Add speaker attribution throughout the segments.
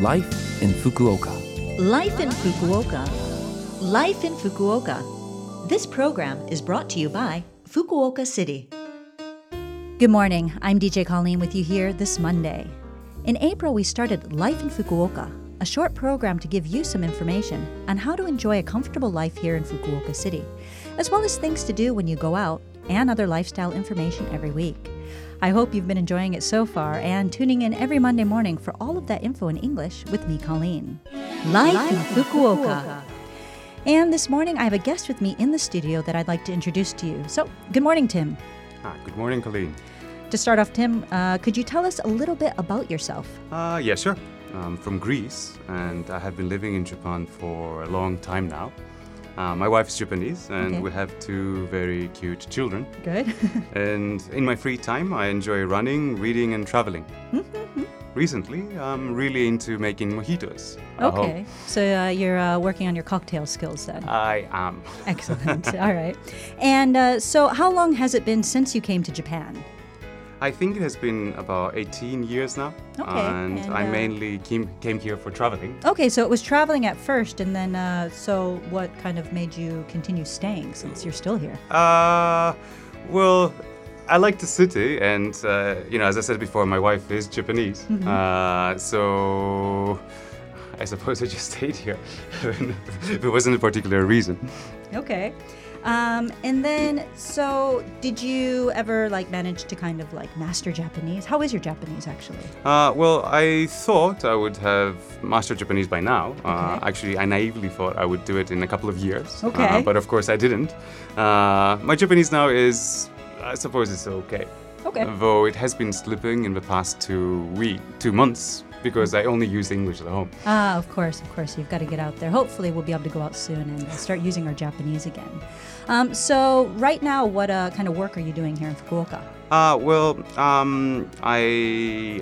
Speaker 1: Life in Fukuoka.
Speaker 2: Life in Fukuoka. Life in Fukuoka. This program is brought to you by Fukuoka City. Good morning. I'm DJ Colleen with you here this Monday. In April, we started Life in Fukuoka, a short program to give you some information on how to enjoy a comfortable life here in Fukuoka City, as well as things to do when you go out and other lifestyle information every week. I hope you've been enjoying it so far and tuning in every Monday morning for all of that info in English with me, Colleen. Life, in Fukuoka. And this morning, I have a guest with me in the studio that I'd like to introduce to you. So, good morning, Tim.
Speaker 3: Ah, good morning, Colleen.
Speaker 2: To start off, Tim, uh, could you tell us a little bit about yourself?
Speaker 3: Uh, yeah, sure. I'm from Greece, and I have been living in Japan for a long time now. Uh, my wife is Japanese, and
Speaker 2: Okay.
Speaker 3: we have two very cute children.
Speaker 2: Good.
Speaker 3: And in my free time, I enjoy running, reading, and traveling. Recently, I'm really into making mojitos.
Speaker 2: okay. So, uh, you're uh, working on your cocktail skills then.
Speaker 3: I am.
Speaker 2: Excellent. All right. And uh, so, how long has it been since you came to Japan?
Speaker 3: I think it has been about 18 years now.
Speaker 2: Okay,
Speaker 3: And,
Speaker 2: and,
Speaker 3: I
Speaker 2: uh,
Speaker 3: mainly came, came here for traveling.
Speaker 2: Okay, so it was traveling at first, and then, uh, so what kind of made you continue staying since you're still here?
Speaker 3: Uh, well, I like the city, and uh, you know, as I said before, my wife is Japanese, uh, so I suppose I just stayed here. if it wasn't a particular reason.
Speaker 2: Okay. Um, and then, so did you ever like manage to kind of like master Japanese? How is your Japanese actually?
Speaker 3: Uh, well, I thought I would have mastered Japanese by now. Uh, actually, I naively thought I would do it in a couple of years.
Speaker 2: Okay.
Speaker 3: Uh, but of course, I didn't. Uh, my Japanese now is, I suppose, it's okay.
Speaker 2: Okay.
Speaker 3: Though it has been slipping in the past two week, two months, because I only use English at home.
Speaker 2: Ah, of course, of course. You've got to get out there. Hopefully, we'll be able to go out soon and start using our Japanese again. Um, so, right now, what uh, kind of work are you doing here in Fukuoka?
Speaker 3: Uh, well, um, I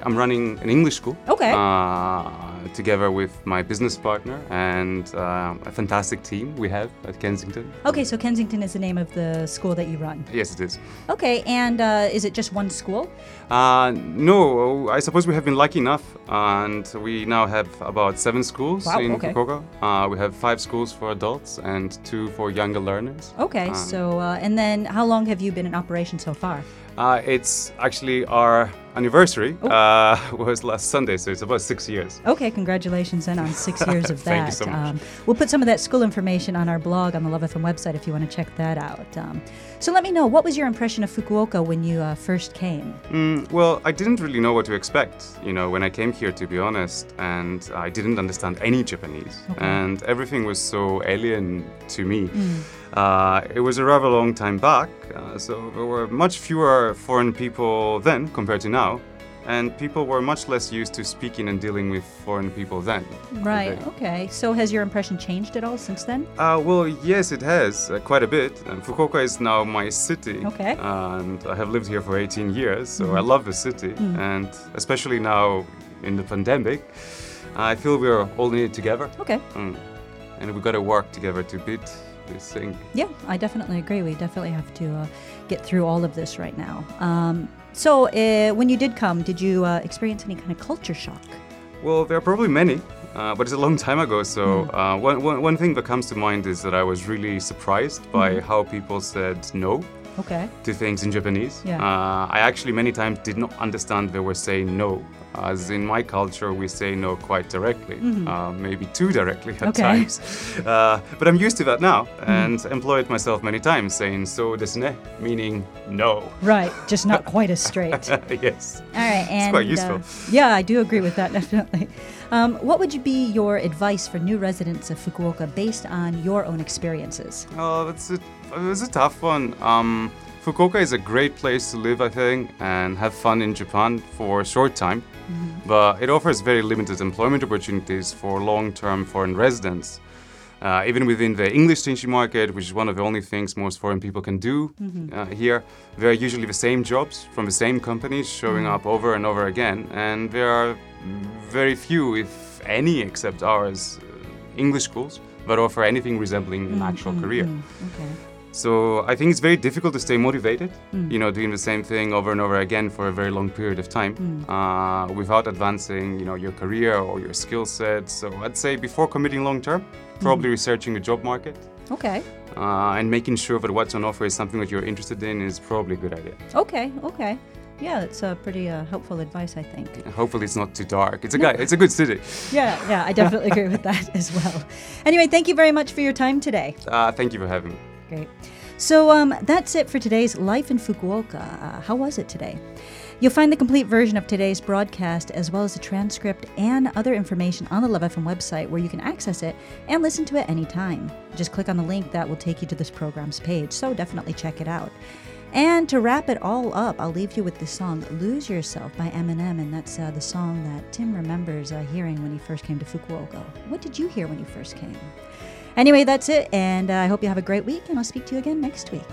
Speaker 3: am running an English school.
Speaker 2: Okay.
Speaker 3: Uh, together with my business partner and uh, a fantastic team we have at Kensington.
Speaker 2: Okay, so Kensington is the name of the school that you run.
Speaker 3: Yes, it is.
Speaker 2: Okay, and uh, is it just one school?
Speaker 3: Uh, no, I suppose we have been lucky enough, and we now have about seven schools
Speaker 2: Wow,
Speaker 3: in
Speaker 2: okay.
Speaker 3: Fukuoka. Uh, we have five schools for adults and two for younger learners.
Speaker 2: Okay,
Speaker 3: Um,
Speaker 2: so uh, and then how long have you been in operation so far?
Speaker 3: Uh, it's actually our anniversary
Speaker 2: Oh.
Speaker 3: uh, was last Sunday, so it's about six years.
Speaker 2: Okay, congratulations then on six years of that.
Speaker 3: Thank you so much.
Speaker 2: Um, we'll put some of that school information on our blog on the Love FM website if you want to check that out. Um, so let me know, what was your impression of Fukuoka when you uh, first came?
Speaker 3: Mm, well, I didn't really know what to expect, you know, when I came here, to be honest, and I didn't understand any Japanese,
Speaker 2: Okay.
Speaker 3: and everything was so alien to me.
Speaker 2: Hmm.
Speaker 3: Uh, it was a rather long time back, uh, so there were much fewer foreign people then compared to now, and people were much less used to speaking and dealing with foreign people then.
Speaker 2: Right,
Speaker 3: Okay.
Speaker 2: okay. So has your impression changed at all since then?
Speaker 3: Uh, well, yes, it has uh, quite a bit. And Fukuoka is now my city.
Speaker 2: Okay. Mm-hmm.
Speaker 3: And I have lived here for 18 years, so I love the city.
Speaker 2: Mm.
Speaker 3: And especially now in the pandemic, I feel we're all in it together.
Speaker 2: Okay.
Speaker 3: Mm. And we've got to work together to beat this thing.
Speaker 2: Yeah, I definitely agree. We definitely have to uh, get through all of this right now. Um, so, uh, when you did come, did you uh, experience any kind of culture shock?
Speaker 3: Well, there are probably many, uh, but it's a long time ago. So uh, one, one, one thing that comes to mind is that I was really surprised by
Speaker 2: Mm-hmm.
Speaker 3: how people said no
Speaker 2: Okay.
Speaker 3: to things in Japanese.
Speaker 2: Yeah.
Speaker 3: Uh, I actually many times did not understand they were saying no. As in my culture, we say no quite directly, uh, maybe too directly at
Speaker 2: Mm-hmm. Okay. Mm-hmm.
Speaker 3: times. Uh, but I'm used to that now and employed myself many times saying so desu ne, meaning no.
Speaker 2: Right, just not quite as straight.
Speaker 3: Yes.
Speaker 2: All right, and
Speaker 3: quite useful.
Speaker 2: uh, yeah, I do agree with that definitely. Um, what would be your advice for new residents of Fukuoka based on your own experiences?
Speaker 3: Oh, that's a, was a tough one. Um, Fukuoka is a great place to live, I think, and have fun in Japan for a short time. But it offers very limited employment opportunities for long-term foreign residents. Uh, even within the English teaching market, which is one of the only things most foreign people can do uh, here, there are usually the same jobs from the same companies showing up over and over again, and there are very few, if any, except ours, uh, English schools that offer anything resembling an actual career.
Speaker 2: Okay.
Speaker 3: So I think it's very difficult to stay motivated, mm. you know, doing the same thing over and over again for a very long period of time mm. uh, without advancing, you know, your career or your skill set. So I'd say before committing long term, probably mm. researching the job market.
Speaker 2: Okay.
Speaker 3: Uh, and making sure that what's on offer is something that you're interested in is probably a good idea.
Speaker 2: Okay, okay. Yeah, it's a pretty uh, helpful advice, I think.
Speaker 3: Hopefully, it's not too dark. It's a guy. It's a good city.
Speaker 2: Yeah, yeah, I definitely agree with that as well. Anyway, thank you very much for your time today.
Speaker 3: Uh, thank you for having me.
Speaker 2: Great. So um, that's it for today's Life in Fukuoka. Uh, how was it today? You'll find the complete version of today's broadcast as well as the transcript and other information on the Love FM website where you can access it and listen to it anytime. Just click on the link that will take you to this program's page, so definitely check it out. And to wrap it all up, I'll leave you with the song Lose Yourself by Eminem, and that's uh, the song that Tim remembers uh, hearing when he first came to Fukuoka. What did you hear when you first came? Anyway, that's it, and uh, I hope you have a great week, and I'll speak to you again next week.